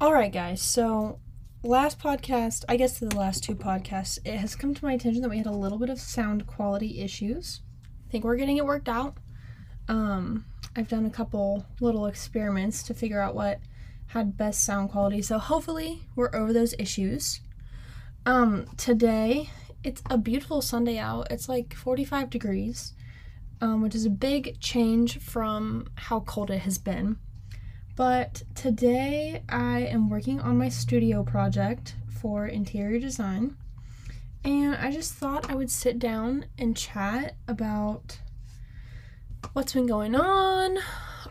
All right, guys. So, last podcast, I guess the last two podcasts, it has come to my attention that we had a little bit of sound quality issues. I think we're getting it worked out. Um, I've done a couple little experiments to figure out what had best sound quality. So, hopefully, we're over those issues. Um, today, it's a beautiful Sunday out. It's like 45 degrees, um, which is a big change from how cold it has been. But today I am working on my studio project for interior design. And I just thought I would sit down and chat about what's been going on.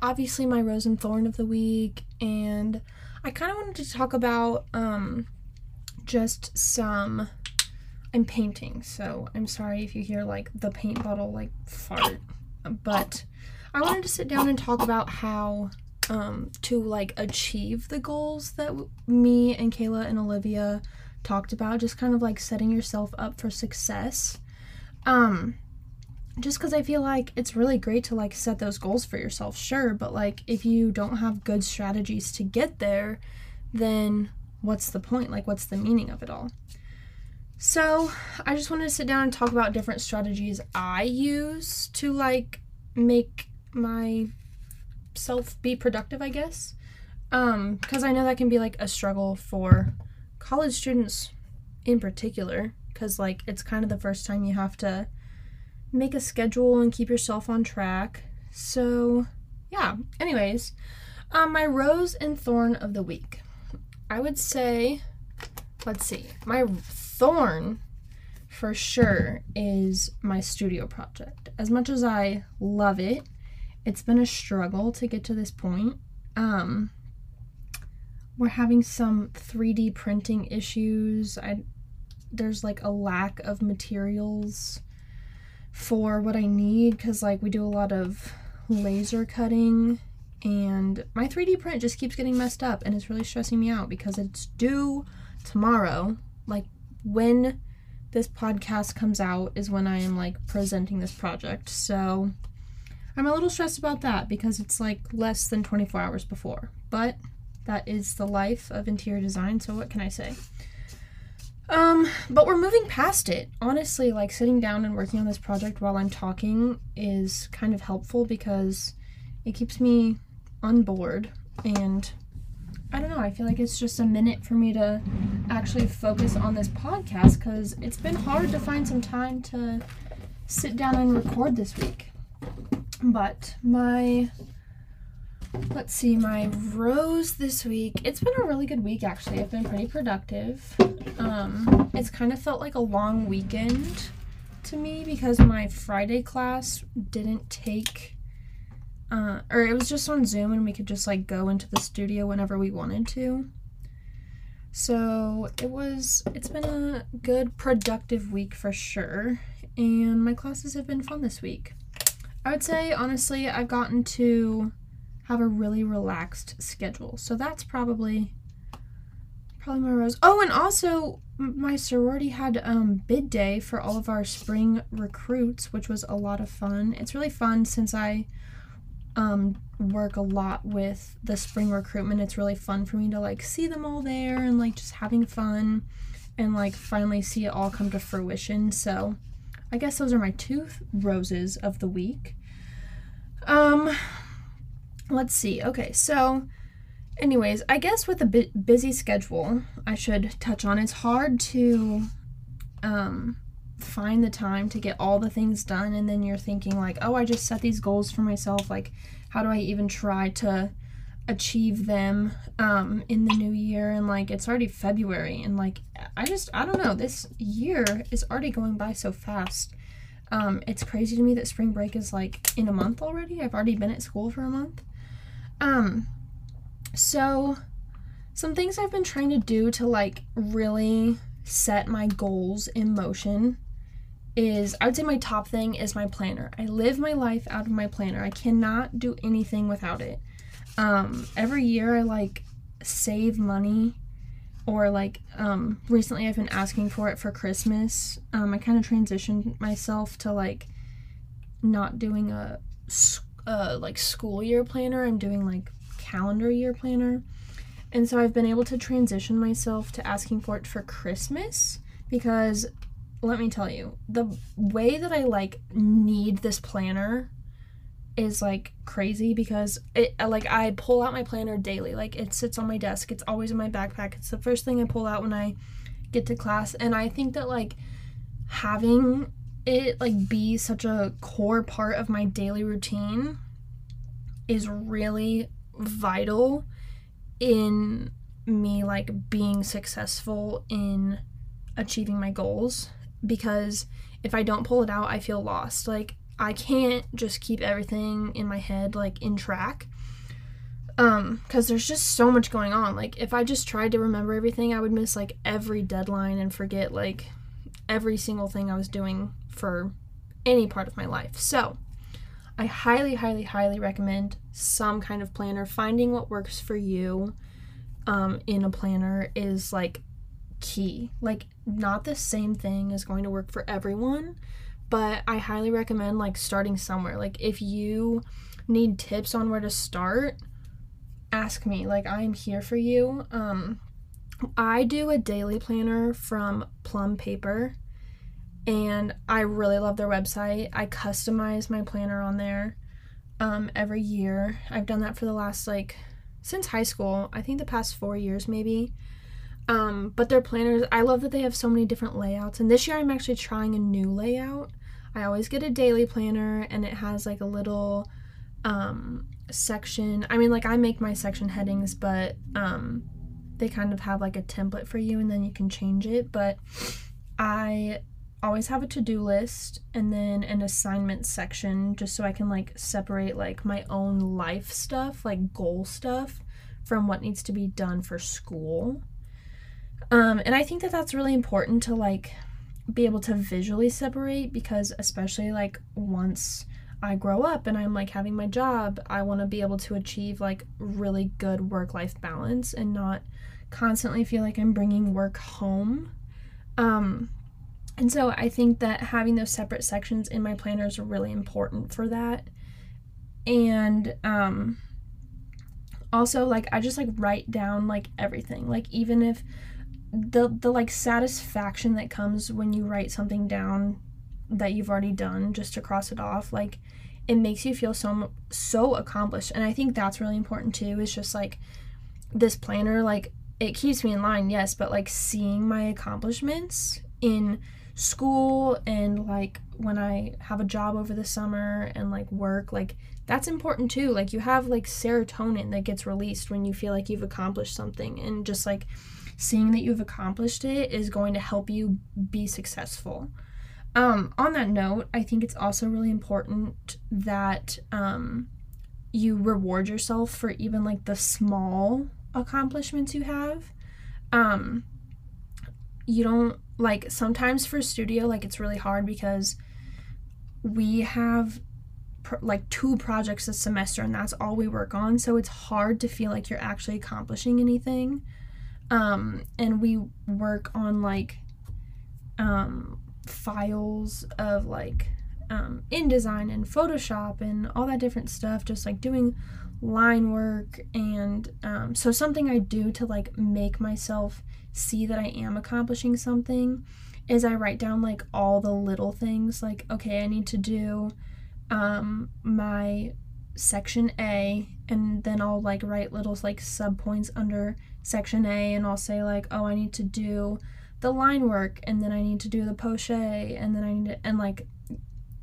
Obviously, my rose and thorn of the week. And I kind of wanted to talk about um, just some. I'm painting, so I'm sorry if you hear like the paint bottle like fart. But I wanted to sit down and talk about how um, to like achieve the goals that w- me and Kayla and Olivia talked about, just kind of like setting yourself up for success. Um, just because I feel like it's really great to like set those goals for yourself, sure, but like if you don't have good strategies to get there, then what's the point? Like, what's the meaning of it all? So, I just wanted to sit down and talk about different strategies I use to like make my self be productive, I guess. Um, because I know that can be like a struggle for college students in particular, because like it's kind of the first time you have to make a schedule and keep yourself on track. So, yeah. Anyways, um, my rose and thorn of the week. I would say, let's see, my thorn for sure is my studio project. As much as I love it, it's been a struggle to get to this point. Um, we're having some 3D printing issues. I there's like a lack of materials for what I need cuz like we do a lot of laser cutting and my 3D print just keeps getting messed up and it's really stressing me out because it's due tomorrow. Like when this podcast comes out is when I am like presenting this project. So I'm a little stressed about that because it's like less than 24 hours before. But that is the life of interior design, so what can I say? Um, but we're moving past it. Honestly, like sitting down and working on this project while I'm talking is kind of helpful because it keeps me on board and I don't know, I feel like it's just a minute for me to actually focus on this podcast cuz it's been hard to find some time to sit down and record this week. But my let's see, my rose this week. It's been a really good week actually. I've been pretty productive. Um, it's kind of felt like a long weekend to me because my Friday class didn't take uh, or it was just on Zoom and we could just like go into the studio whenever we wanted to. So it was, it's been a good, productive week for sure. And my classes have been fun this week. I would say, honestly, I've gotten to have a really relaxed schedule. So that's probably probably my rose. Oh, and also my sorority had um bid day for all of our spring recruits, which was a lot of fun. It's really fun since I um work a lot with the spring recruitment. It's really fun for me to like see them all there and like just having fun and like finally see it all come to fruition. So I guess those are my two roses of the week. Um, let's see. Okay, so, anyways, I guess with a bit busy schedule, I should touch on. It's hard to um, find the time to get all the things done, and then you're thinking like, oh, I just set these goals for myself. Like, how do I even try to achieve them um in the new year and like it's already february and like i just i don't know this year is already going by so fast um it's crazy to me that spring break is like in a month already i've already been at school for a month um so some things i've been trying to do to like really set my goals in motion is I would say my top thing is my planner. I live my life out of my planner. I cannot do anything without it um every year I like save money or like um recently I've been asking for it for Christmas. Um I kind of transitioned myself to like not doing a uh like school year planner. I'm doing like calendar year planner. And so I've been able to transition myself to asking for it for Christmas because let me tell you, the way that I like need this planner is like crazy because it uh, like I pull out my planner daily. Like it sits on my desk. It's always in my backpack. It's the first thing I pull out when I get to class and I think that like having it like be such a core part of my daily routine is really vital in me like being successful in achieving my goals because if I don't pull it out, I feel lost. Like I can't just keep everything in my head like in track. Um cuz there's just so much going on. Like if I just tried to remember everything, I would miss like every deadline and forget like every single thing I was doing for any part of my life. So, I highly, highly, highly recommend some kind of planner. Finding what works for you um, in a planner is like key. Like, not the same thing is going to work for everyone, but I highly recommend like starting somewhere. Like, if you need tips on where to start, ask me. Like, I'm here for you. Um, I do a daily planner from Plum Paper and I really love their website. I customize my planner on there um, every year. I've done that for the last like since high school. I think the past four years maybe. Um, but their planners, I love that they have so many different layouts. And this year I'm actually trying a new layout. I always get a daily planner and it has like a little um, section. I mean, like I make my section headings, but um, they kind of have like a template for you and then you can change it. But I always have a to-do list and then an assignment section just so I can like separate like my own life stuff, like goal stuff from what needs to be done for school. Um, and I think that that's really important to like be able to visually separate because especially like once I grow up and I'm like having my job, I want to be able to achieve like really good work-life balance and not constantly feel like I'm bringing work home. Um, and so I think that having those separate sections in my planner is really important for that. And um also like I just like write down like everything. Like even if the the like satisfaction that comes when you write something down that you've already done just to cross it off, like it makes you feel so so accomplished. And I think that's really important too. Is just like this planner like it keeps me in line, yes, but like seeing my accomplishments in school and like when I have a job over the summer and like work, like that's important too. Like you have like serotonin that gets released when you feel like you've accomplished something and just like seeing that you've accomplished it is going to help you be successful. Um, on that note, I think it's also really important that um, you reward yourself for even like the small accomplishments you have. Um, you don't like sometimes for studio like it's really hard because we have like two projects a semester and that's all we work on so it's hard to feel like you're actually accomplishing anything um and we work on like um files of like um InDesign and Photoshop and all that different stuff just like doing line work and um, so something i do to like make myself see that i am accomplishing something is i write down like all the little things like okay i need to do um, my section a and then i'll like write little like sub points under section a and i'll say like oh i need to do the line work and then i need to do the poche and then i need to and like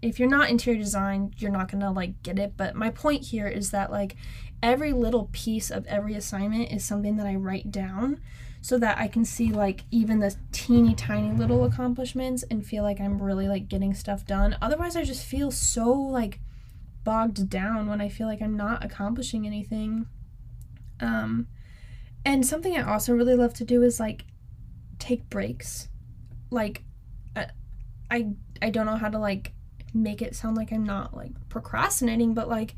if you're not interior design, you're not gonna like get it. But my point here is that like every little piece of every assignment is something that I write down so that I can see like even the teeny tiny little accomplishments and feel like I'm really like getting stuff done. Otherwise, I just feel so like bogged down when I feel like I'm not accomplishing anything. Um, and something I also really love to do is like take breaks. Like, uh, I I don't know how to like make it sound like I'm not like procrastinating, but like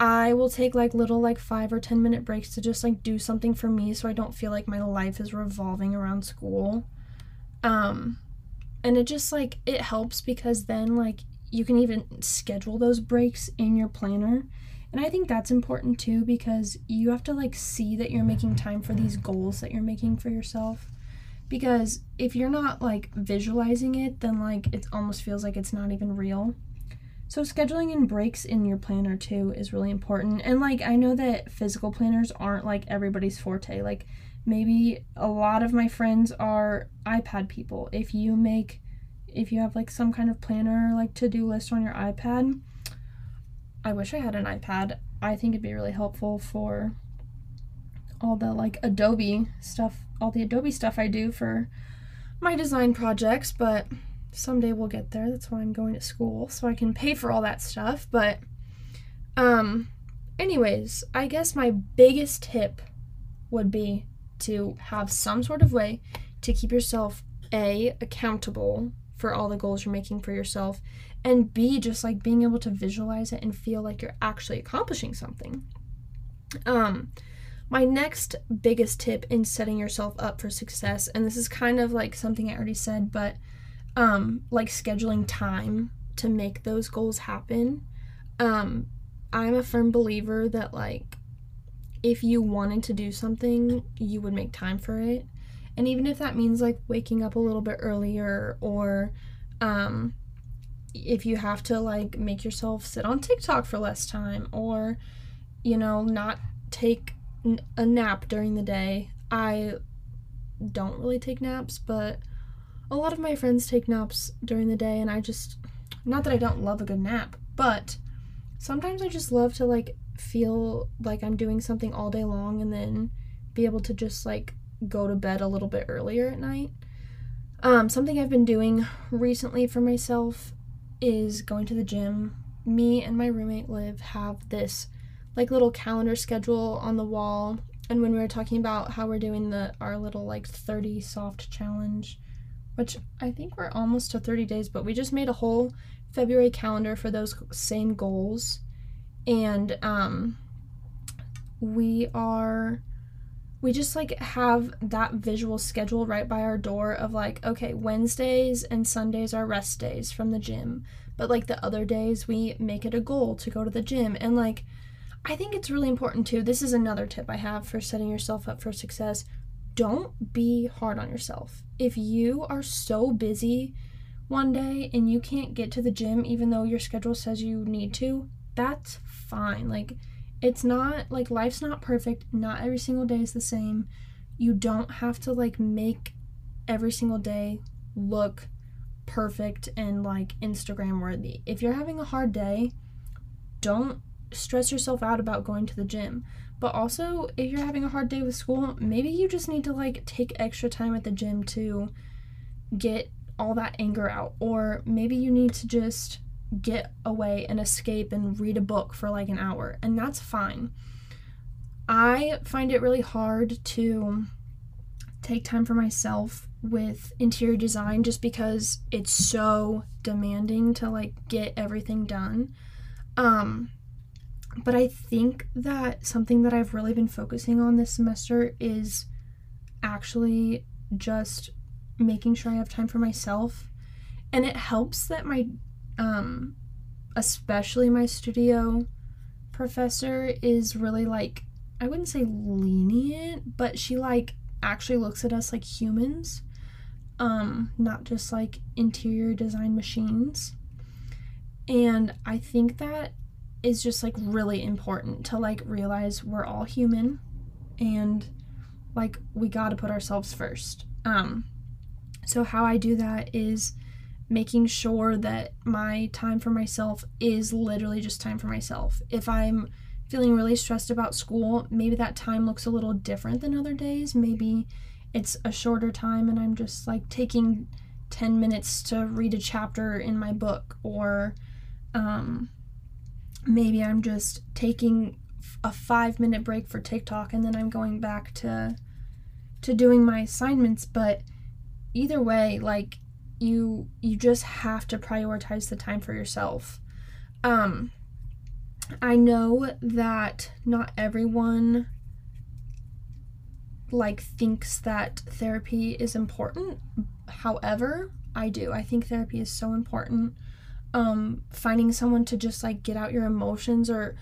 I will take like little like 5 or 10 minute breaks to just like do something for me so I don't feel like my life is revolving around school. Um and it just like it helps because then like you can even schedule those breaks in your planner And I think that's important too because you have to like see that you're making time for these goals that you're making for yourself. Because if you're not like visualizing it, then like it almost feels like it's not even real. So scheduling in breaks in your planner too is really important. And like I know that physical planners aren't like everybody's forte. Like maybe a lot of my friends are iPad people. If you make if you have like some kind of planner like to-do list on your iPad, I wish I had an iPad. I think it'd be really helpful for all the like Adobe stuff, all the Adobe stuff I do for my design projects, but someday we'll get there. That's why I'm going to school so I can pay for all that stuff, but um anyways, I guess my biggest tip would be to have some sort of way to keep yourself a accountable for all the goals you're making for yourself and b just like being able to visualize it and feel like you're actually accomplishing something. Um my next biggest tip in setting yourself up for success and this is kind of like something i already said but um like scheduling time to make those goals happen um i'm a firm believer that like if you wanted to do something you would make time for it and even if that means like waking up a little bit earlier or um if you have to like make yourself sit on TikTok for less time or you know not take a nap during the day. I don't really take naps, but a lot of my friends take naps during the day and I just not that I don't love a good nap, but sometimes I just love to like feel like I'm doing something all day long and then be able to just like go to bed a little bit earlier at night. Um, something I've been doing recently for myself is going to the gym. Me and my roommate Liv have this like little calendar schedule on the wall. And when we were talking about how we're doing the our little like 30 soft challenge, which I think we're almost to 30 days, but we just made a whole February calendar for those same goals. And um we are we just like have that visual schedule right by our door of like okay wednesdays and sundays are rest days from the gym but like the other days we make it a goal to go to the gym. And like i think it's really important too. This is another tip i have for setting yourself up for success. Don't be hard on yourself. If you are so busy one day and you can't get to the gym even though your schedule says you need to that's fine. Like it's not like life's not perfect. Not every single day is the same. You don't have to like make every single day look perfect and like Instagram worthy. If you're having a hard day, don't stress yourself out about going to the gym. But also, if you're having a hard day with school, maybe you just need to like take extra time at the gym to get all that anger out. Or maybe you need to just get away and escape and read a book for like an hour, and that's fine. I find it really hard to take time for myself with interior design just because it's so demanding to like get everything done. Um but I think that something that I've really been focusing on this semester is actually just making sure I have time for myself. And it helps that my um, especially my studio professor is really like I wouldn't say lenient, but she like actually looks at us like humans, um, not just like interior design machines. And I think that is just like really important to like realize we're all human and like we got to put ourselves first. Um so how I do that is making sure that my time for myself is literally just time for myself. If I'm feeling really stressed about school, maybe that time looks a little different than other days. Maybe it's a shorter time and I'm just like taking 10 minutes to read a chapter in my book, or um, maybe I'm just taking a five minute break for TikTok and then I'm going back to to doing my assignments but either way like you you just have to prioritize the time for yourself. Um I know that not everyone like thinks that therapy is important. However, I do. I think therapy is so important. Um finding someone to just like get out your emotions or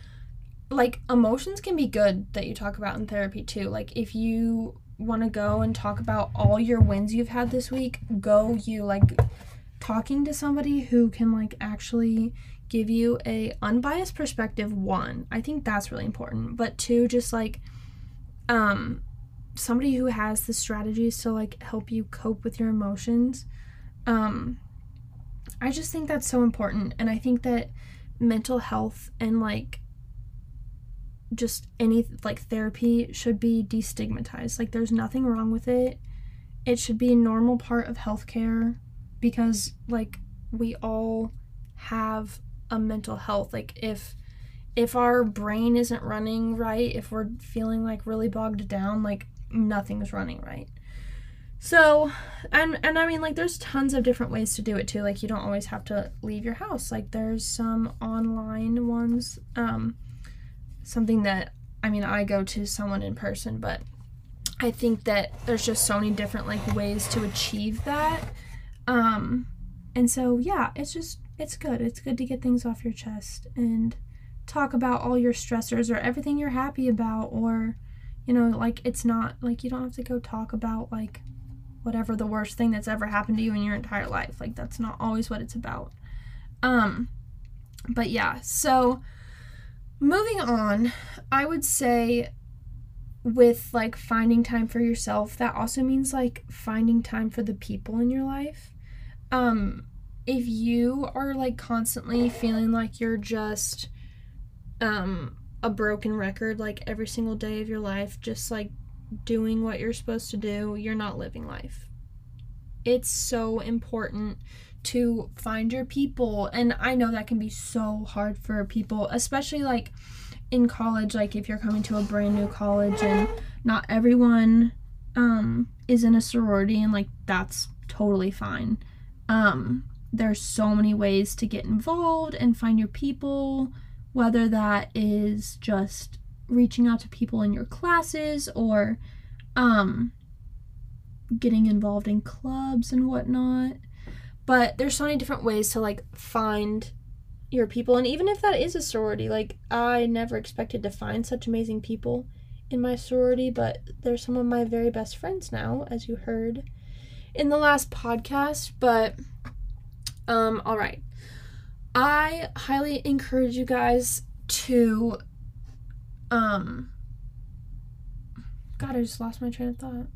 like emotions can be good that you talk about in therapy too. Like if you want to go and talk about all your wins you've had this week, go you like talking to somebody who can like actually give you a unbiased perspective one. I think that's really important. But two just like um somebody who has the strategies to like help you cope with your emotions. Um I just think that's so important and I think that mental health and like just any like therapy should be destigmatized. Like there's nothing wrong with it. It should be a normal part of healthcare because like we all have a mental health. Like if if our brain isn't running right, if we're feeling like really bogged down, like nothing's running right. So, and and I mean like there's tons of different ways to do it too. Like you don't always have to leave your house. Like there's some online ones um something that I mean I go to someone in person, but I think that there's just so many different like ways to achieve that. Um and so yeah, it's just it's good. It's good to get things off your chest and talk about all your stressors or everything you're happy about or you know, like it's not like you don't have to go talk about like whatever the worst thing that's ever happened to you in your entire life. Like that's not always what it's about. Um but yeah, so moving on, I would say with like finding time for yourself, that also means like finding time for the people in your life. Um if you are like constantly feeling like you're just um a broken record like every single day of your life just like doing what you're supposed to do, you're not living life. It's so important to find your people. And I know that can be so hard for people, especially like in college, like if you're coming to a brand new college and not everyone um is in a sorority and like that's totally fine. Um there's so many ways to get involved and find your people, whether that is just reaching out to people in your classes or um, getting involved in clubs and whatnot. But there's so many different ways to like find your people. And even if that is a sorority, like I never expected to find such amazing people in my sorority, but they're some of my very best friends now, as you heard in the last podcast. But um, all right. I highly encourage you guys to um God, I just lost my train of thought.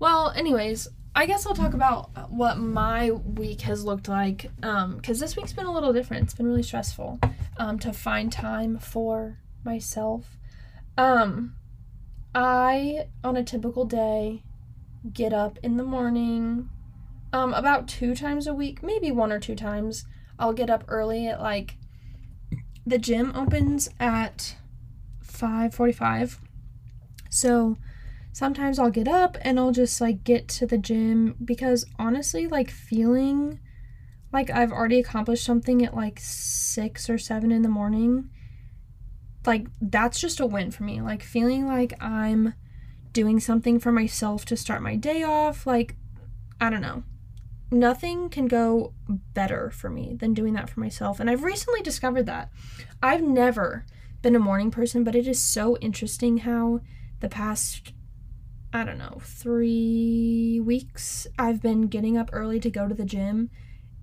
Well, anyways, I guess I'll talk about what my week has looked like. Um, because this week's been a little different. It's been really stressful. Um, to find time for myself. Um, I on a typical day get up in the morning, um, about two times a week, maybe one or two times. I'll get up early at like the gym opens at 5:45. So sometimes I'll get up and I'll just like get to the gym because honestly like feeling like I've already accomplished something at like 6 or 7 in the morning like that's just a win for me. Like feeling like I'm doing something for myself to start my day off like I don't know nothing can go better for me than doing that for myself. And I've recently discovered that. I've never been a morning person, but it is so interesting how the past, I don't know, three weeks, I've been getting up early to go to the gym.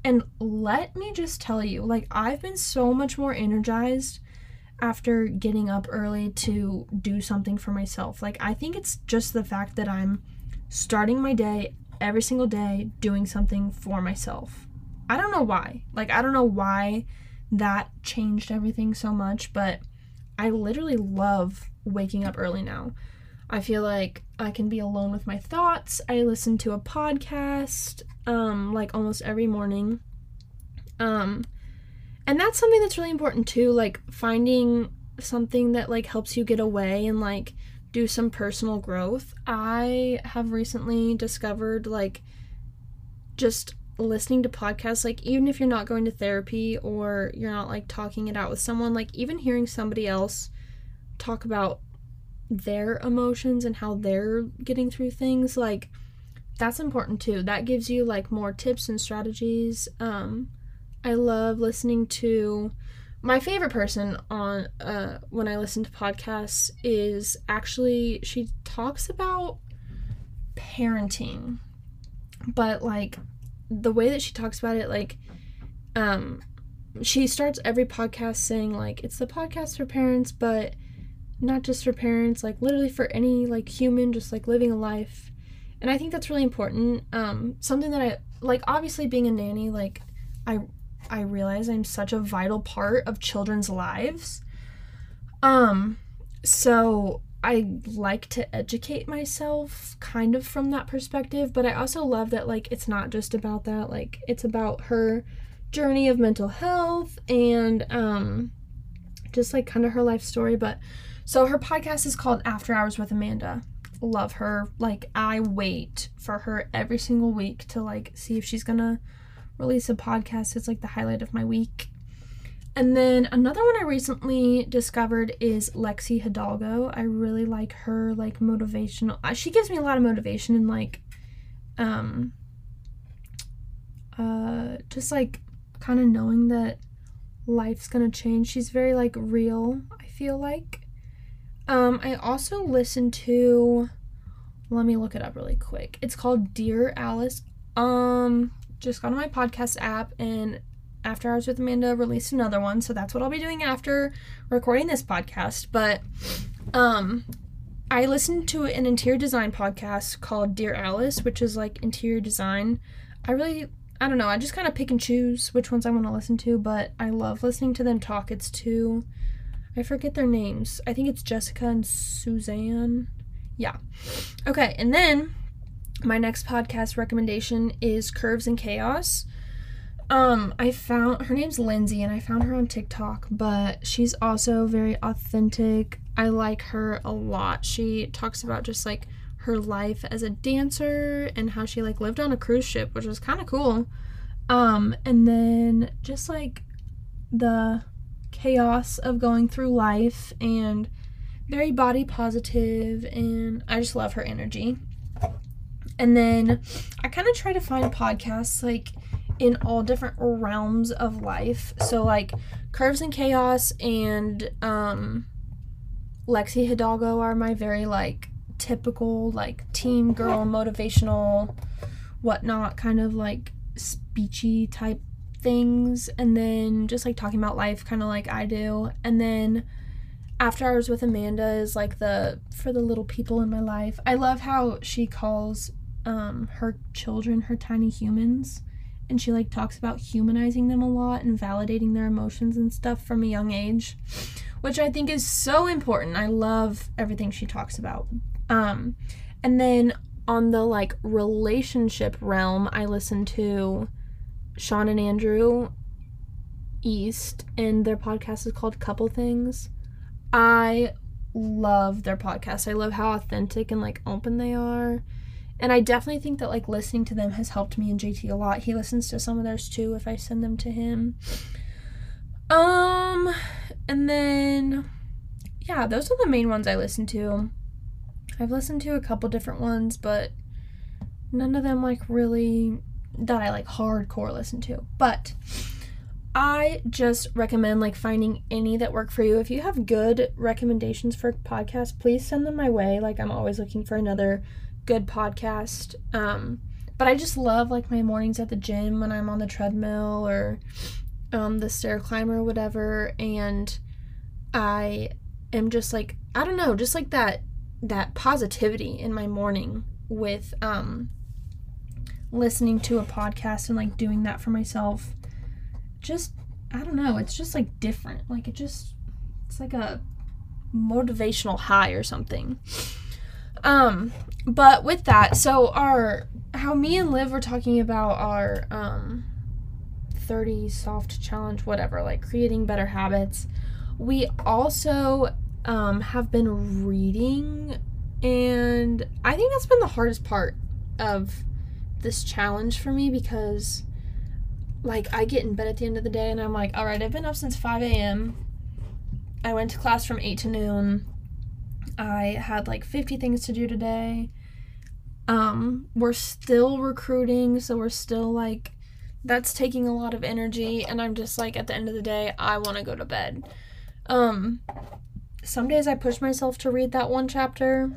And let me just tell you, like, I've been so much more energized after getting up early to do something for myself. Like, I think it's just the fact that I'm starting my day every single day doing something for myself. I don't know why. Like, I don't know why that changed everything so much, but I literally love waking up early now. I feel like I can be alone with my thoughts. I listen to a podcast um like almost every morning. Um and that's something that's really important too, like finding something that like helps you get away and like do some personal growth. I have recently discovered like just listening to podcasts like even if you're not going to therapy or you're not like talking it out with someone like even hearing somebody else talk about their emotions and how they're getting through things like that's important too. That gives you like more tips and strategies. Um i love listening to my favorite person on uh, when I listen to podcasts is actually she talks about parenting, but like the way that she talks about it, like um, she starts every podcast saying like it's the podcast for parents, but not just for parents, like literally for any like human just like living a life. And I think that's really important. Um, something that I like obviously being a nanny, like I I realize I'm such a vital part of children's lives. Um, so I like to educate myself kind of from that perspective, but I also love that like it's not just about that, like it's about her journey of mental health and um just like kind of her life story, but so her podcast is called After Hours with Amanda. Love her. Like I wait for her every single week to like see if she's going to release a podcast. It's like the highlight of my week. And then another one I recently discovered is Lexi Hidalgo. I really like her like motivational. Uh, she gives me a lot of motivation and like um uh just like kind of knowing that life's going to change. She's very like real, I feel like. Um I also listen to let me look it up really quick. It's called Dear Alice. Um just got on my podcast app and after Hours with Amanda released another one, so that's what I'll be doing after recording this podcast. But um I listened to an interior design podcast called Dear Alice, which is like interior design. I really I don't know, I just kind of pick and choose which ones I want to listen to, but I love listening to them talk. It's two I forget their names. I think it's Jessica and Suzanne. Yeah. Okay, and then my next podcast recommendation is Curves and Chaos. Um, I found her name's Lindsay and I found her on TikTok, but she's also very authentic. I like her a lot. She talks about just like her life as a dancer and how she like lived on a cruise ship, which was kind of cool. Um, and then just like the chaos of going through life and very body positive and I just love her energy. And then I kind of try to find podcasts like in all different realms of life. So like Curves and Chaos and um Lexi Hidalgo are my very like typical like teen girl motivational whatnot kind of like speechy type things and then just like talking about life kind of like I do. And then after hours with Amanda is like the for the little people in my life. I love how she calls um her children her tiny humans and she like talks about humanizing them a lot and validating their emotions and stuff from a young age which i think is so important i love everything she talks about um and then on the like relationship realm i listen to shawn and andrew east and their podcast is called couple things i love their podcast i love how authentic and like open they are and I definitely think that like listening to them has helped me and JT a lot. He listens to some of theirs too if I send them to him. Um and then yeah, those are the main ones I listen to. I've listened to a couple different ones, but none of them like really that I like hardcore listen to. But I just recommend like finding any that work for you. If you have good recommendations for podcasts, please send them my way. Like I'm always looking for another good podcast. Um, but I just love like my mornings at the gym when I'm on the treadmill or um, the stair climber or whatever, and I am just like I don't know, just like that that positivity in my morning with um, listening to a podcast and like doing that for myself. Just I don't know, it's just like different. Like it just it's like a motivational high or something. Um, but with that, so our how me and Liv were talking about our um 30 soft challenge, whatever, like creating better habits. We also um, have been reading, and I think that's been the hardest part of this challenge for me because, like, I get in bed at the end of the day and I'm like, all right, I've been up since 5 a.m. I went to class from 8 to noon. I had like 50 things to do today. Um, we're still recruiting, so we're still like that's taking a lot of energy and I'm just like at the end of the day I want to go to bed. Um some days I push myself to read that one chapter.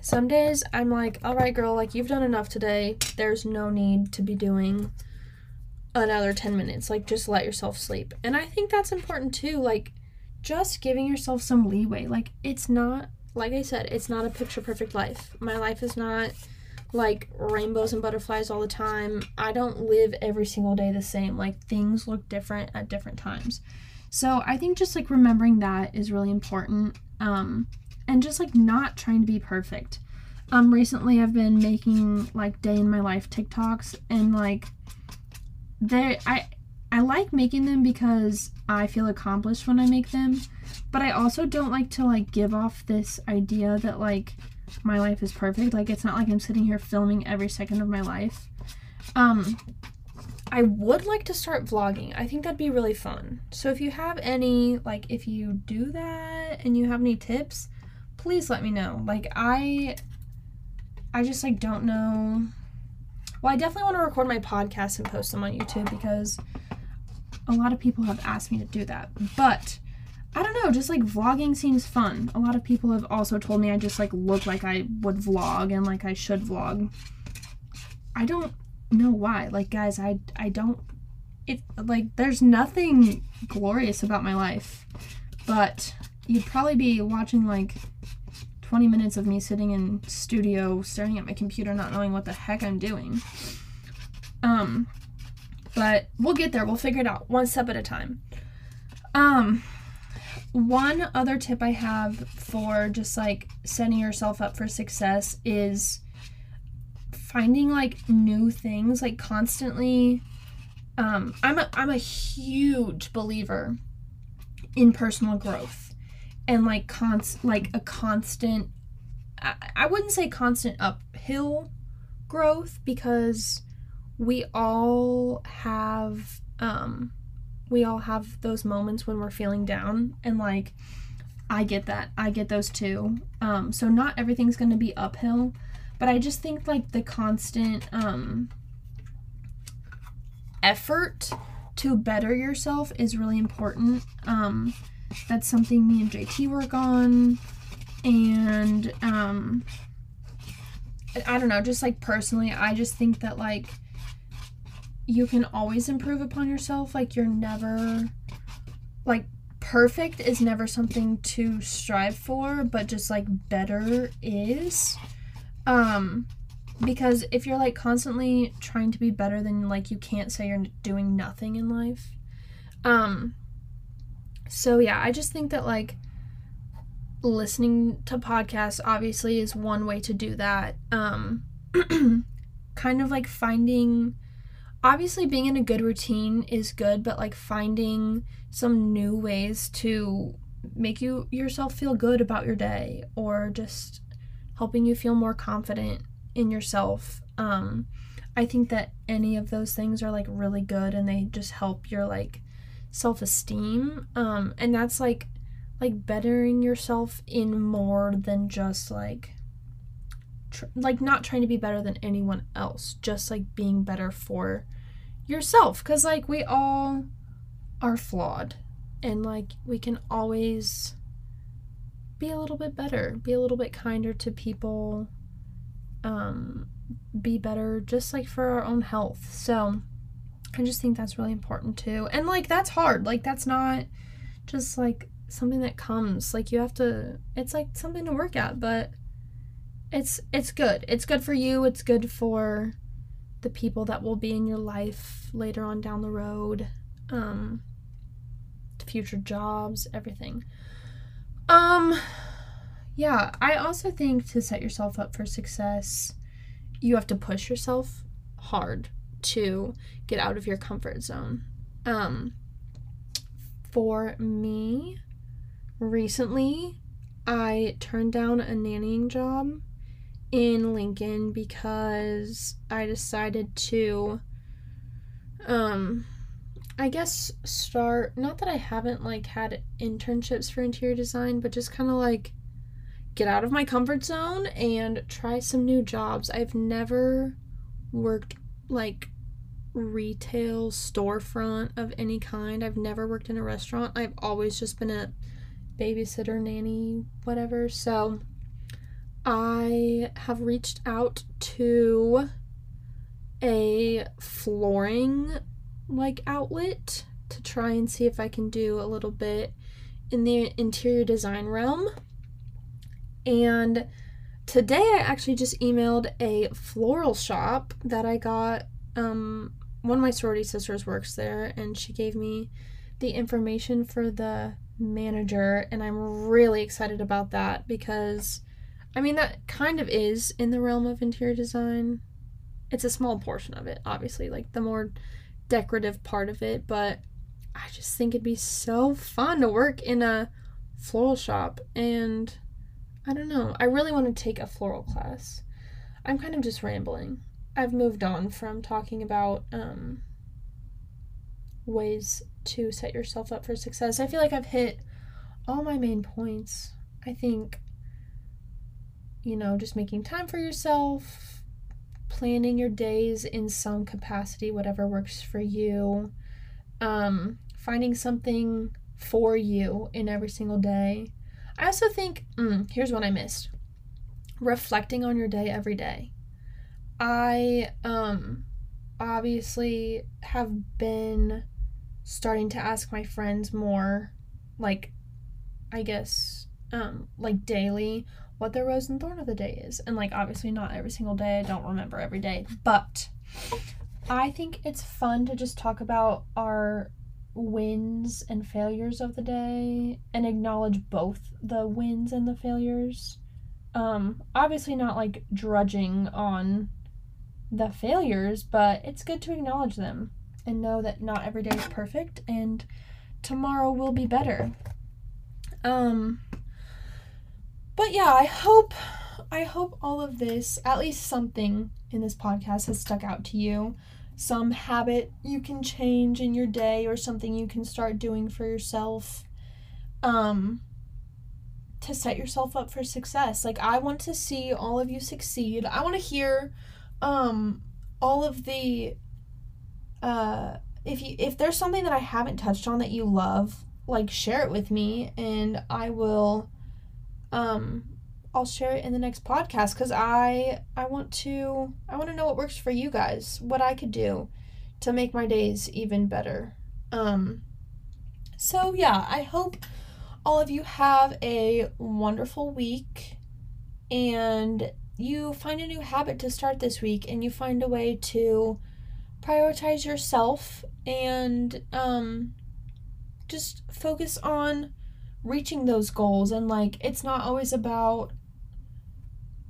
Some days I'm like, "All right, girl, like you've done enough today. There's no need to be doing another 10 minutes. Like just let yourself sleep." And I think that's important too, like just giving yourself some leeway. Like it's not like I said, it's not a picture perfect life. My life is not like rainbows and butterflies all the time. I don't live every single day the same. Like things look different at different times. So I think just like remembering that is really important. Um and just like not trying to be perfect. Um recently I've been making like day in my life TikToks and like they I I like making them because I feel accomplished when I make them, but I also don't like to like give off this idea that like my life is perfect. Like it's not like I'm sitting here filming every second of my life. Um I would like to start vlogging. I think that'd be really fun. So if you have any like if you do that and you have any tips, please let me know. Like I I just like don't know. Well, I definitely want to record my podcast and post them on YouTube because a lot of people have asked me to do that. But I don't know, just like vlogging seems fun. A lot of people have also told me I just like look like I would vlog and like I should vlog. I don't know why. Like guys, I I don't it like there's nothing glorious about my life. But you'd probably be watching like 20 minutes of me sitting in studio staring at my computer not knowing what the heck I'm doing. Um but we'll get there. We'll figure it out one step at a time. Um one other tip I have for just like setting yourself up for success is finding like new things like constantly um I'm a I'm a huge believer in personal growth and like const like a constant I, I wouldn't say constant uphill growth because we all have um we all have those moments when we're feeling down and like I get that. I get those too. Um so not everything's going to be uphill, but I just think like the constant um effort to better yourself is really important. Um that's something me and JT work on and um I don't know, just like personally, I just think that like you can always improve upon yourself. Like you're never like perfect is never something to strive for, but just like better is. Um because if you're like constantly trying to be better then like you can't say you're doing nothing in life. Um so yeah, I just think that like listening to podcasts obviously is one way to do that. Um kind of like finding obviously being in a good routine is good, but like finding some new ways to make you yourself feel good about your day or just helping you feel more confident in yourself. Um I think that any of those things are like really good and they just help your like self-esteem. Um and that's like like bettering yourself in more than just like tr- like not trying to be better than anyone else, just like being better for yourself cuz like we all are flawed and like we can always be a little bit better, be a little bit kinder to people, um be better just like for our own health. So I just think that's really important too. And like that's hard. Like that's not just like something that comes. Like you have to it's like something to work at, but it's it's good. It's good for you. It's good for the people that will be in your life later on down the road. Um future jobs, everything. Um yeah, I also think to set yourself up for success, you have to push yourself hard to get out of your comfort zone. Um for me, recently I turned down a nannying job in Lincoln because I decided to um I guess start not that I haven't like had internships for interior design, but just kind of like get out of my comfort zone and try some new jobs. I've never worked like retail storefront of any kind. I've never worked in a restaurant. I've always just been a babysitter, nanny, whatever. So I have reached out to a flooring like outlet to try and see if I can do a little bit in the interior design realm. And today I actually just emailed a floral shop that I got um one of my sorority sisters works there and she gave me the information for the manager and I'm really excited about that because I mean that kind of is in the realm of interior design. It's a small portion of it, obviously, like the more decorative part of it, but I just think it'd be so fun to work in a floral shop and I don't know. I really want to take a floral class. I'm kind of just rambling. I've moved on from talking about um, ways to set yourself up for success. I feel like I've hit all my main points. I think, you know, just making time for yourself, planning your days in some capacity, whatever works for you, um, finding something for you in every single day. I also think, mm, here's what I missed reflecting on your day every day. I um obviously have been starting to ask my friends more like I guess um like daily what their rose and thorn of the day is. And like obviously not every single day. I don't remember every day, but I think it's fun to just talk about our wins and failures of the day and acknowledge both the wins and the failures. Um, obviously, not like drudging on the failures, but it's good to acknowledge them and know that not every day is perfect and tomorrow will be better. Um, but yeah, I hope I hope all of this, at least something in this podcast has stuck out to you some habit you can change in your day or something you can start doing for yourself um to set yourself up for success. Like I want to see all of you succeed. I want to hear um all of the uh if you if there's something that I haven't touched on that you love, like share it with me and I will um I'll share it in the next podcast cuz I I want to I want to know what works for you guys, what I could do to make my days even better. Um so yeah, I hope all of you have a wonderful week and you find a new habit to start this week and you find a way to prioritize yourself and um just focus on reaching those goals and like it's not always about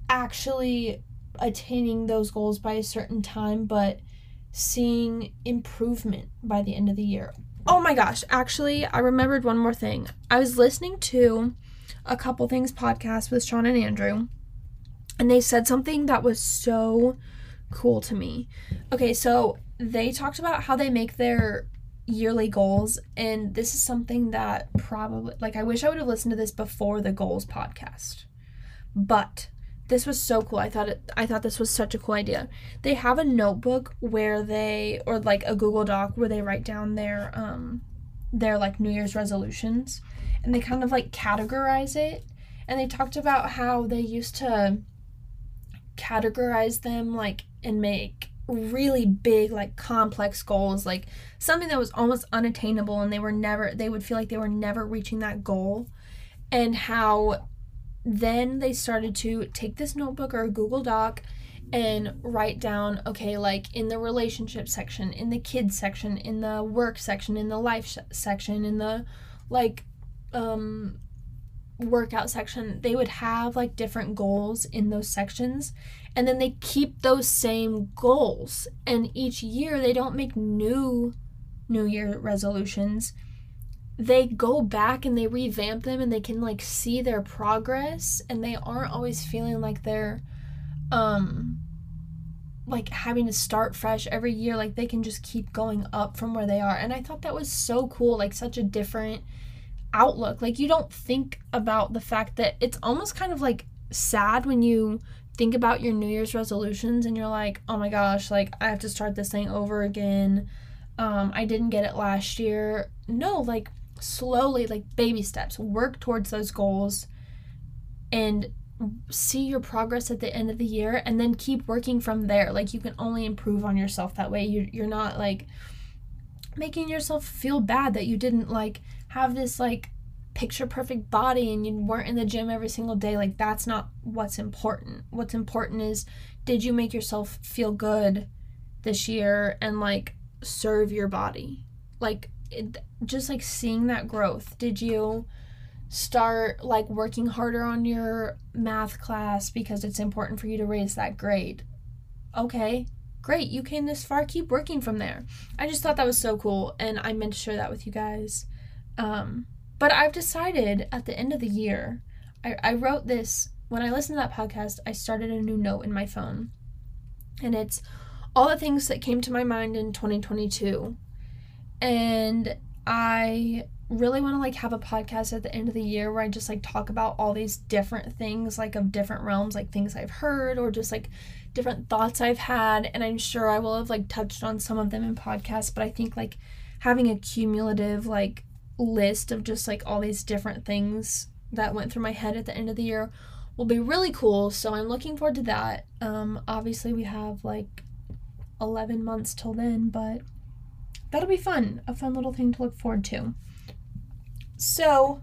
actually attaining those goals by a certain time, but seeing improvement by the end of the year. Oh my gosh, actually, I remembered one more thing. I was listening to a couple things podcast with Shawn and Andrew, and they said something that was so cool to me. Okay, so they talked about how they make their yearly goals, and this is something that probably, like, I wish I would have listened to this before the goals podcast. But this was so cool. I thought it I thought this was such a cool idea. They have a notebook where they or like a Google Doc where they write down their um their like New Year's resolutions and they kind of like categorize it and they talked about how they used to categorize them like and make really big like complex goals like something that was almost unattainable and they were never they would feel like they were never reaching that goal and how then they started to take this notebook or Google Doc and write down okay like in the relationship section in the kids section in the work section in the life sh- section in the like um workout section they would have like different goals in those sections. And then they keep those same goals. And each year they don't make new new year resolutions they go back and they revamp them and they can like see their progress and they aren't always feeling like they're um like having to start fresh every year like they can just keep going up from where they are and i thought that was so cool like such a different outlook like you don't think about the fact that it's almost kind of like sad when you think about your New Year's resolutions and you're like, oh my gosh, like I have to start this thing over again. Um, I didn't get it last year. No, like slowly, like baby steps, work towards those goals and see your progress at the end of the year and then keep working from there. Like you can only improve on yourself that way. You you're not like making yourself feel bad that you didn't like have this like picture perfect body and you weren't in the gym every single day. Like that's not what's important. What's important is did you make yourself feel good this year and like serve your body? Like it, just like seeing that growth. Did you start like working harder on your math class because it's important for you to raise that grade. Okay, great. You came this far. Keep working from there. I just thought that was so cool and I meant to share that with you guys. Um, but I've decided at the end of the year, I, I wrote this when I listened to that podcast, I started a new note in my phone. And it's all the things that came to my mind in 2022. And I really want to like have a podcast at the end of the year where I just like talk about all these different things like of different realms like things I've heard or just like different thoughts I've had. And I'm sure I will have like touched on some of them in podcasts but I think like having a cumulative like list of just like all these different things that went through my head at the end of the year will be really cool. So I'm looking forward to that. Um obviously we have like 11 months till then but that'll be fun a fun little thing to look forward to so,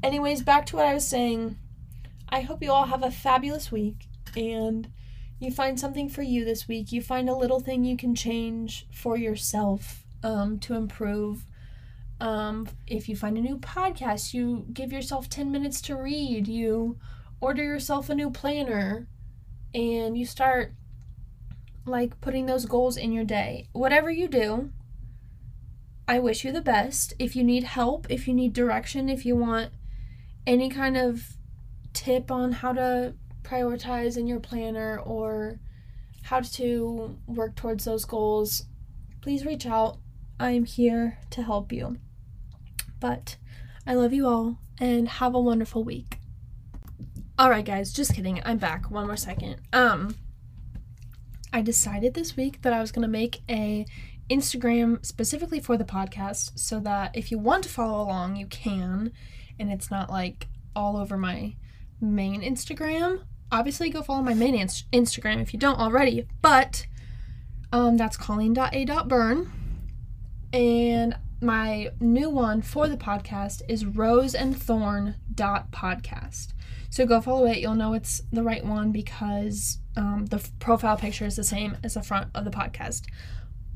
anyways, back to what I was saying. I hope you all have a fabulous week and you find something for you this week. You find a little thing you can change for yourself um, to improve. Um, if you find a new podcast, you give yourself 10 minutes to read, you order yourself a new planner, and you start like putting those goals in your day. Whatever you do, I wish you the best. If you need help, if you need direction, if you want any kind of tip on how to prioritize in your planner or how to work towards those goals, please reach out. I'm here to help you. But I love you all and have a wonderful week. All right, guys, just kidding. I'm back. One more second. Um I decided this week that I was going to make a Instagram specifically for the podcast so that if you want to follow along, you can. And it's not like all over my main Instagram. Obviously, go follow my main inst- Instagram if you don't already. But um, that's colleen.a.byrne. And my new one for the podcast is roseandthorn.podcast. So go follow it. You'll know it's the right one because um, the profile picture is the same as the front of the podcast.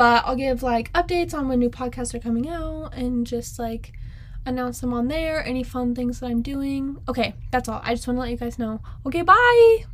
But I'll give like updates on when new podcasts are coming out and just like announce them on there, any fun things that I'm doing. Okay, that's all. I just want to let you guys know. Okay, bye.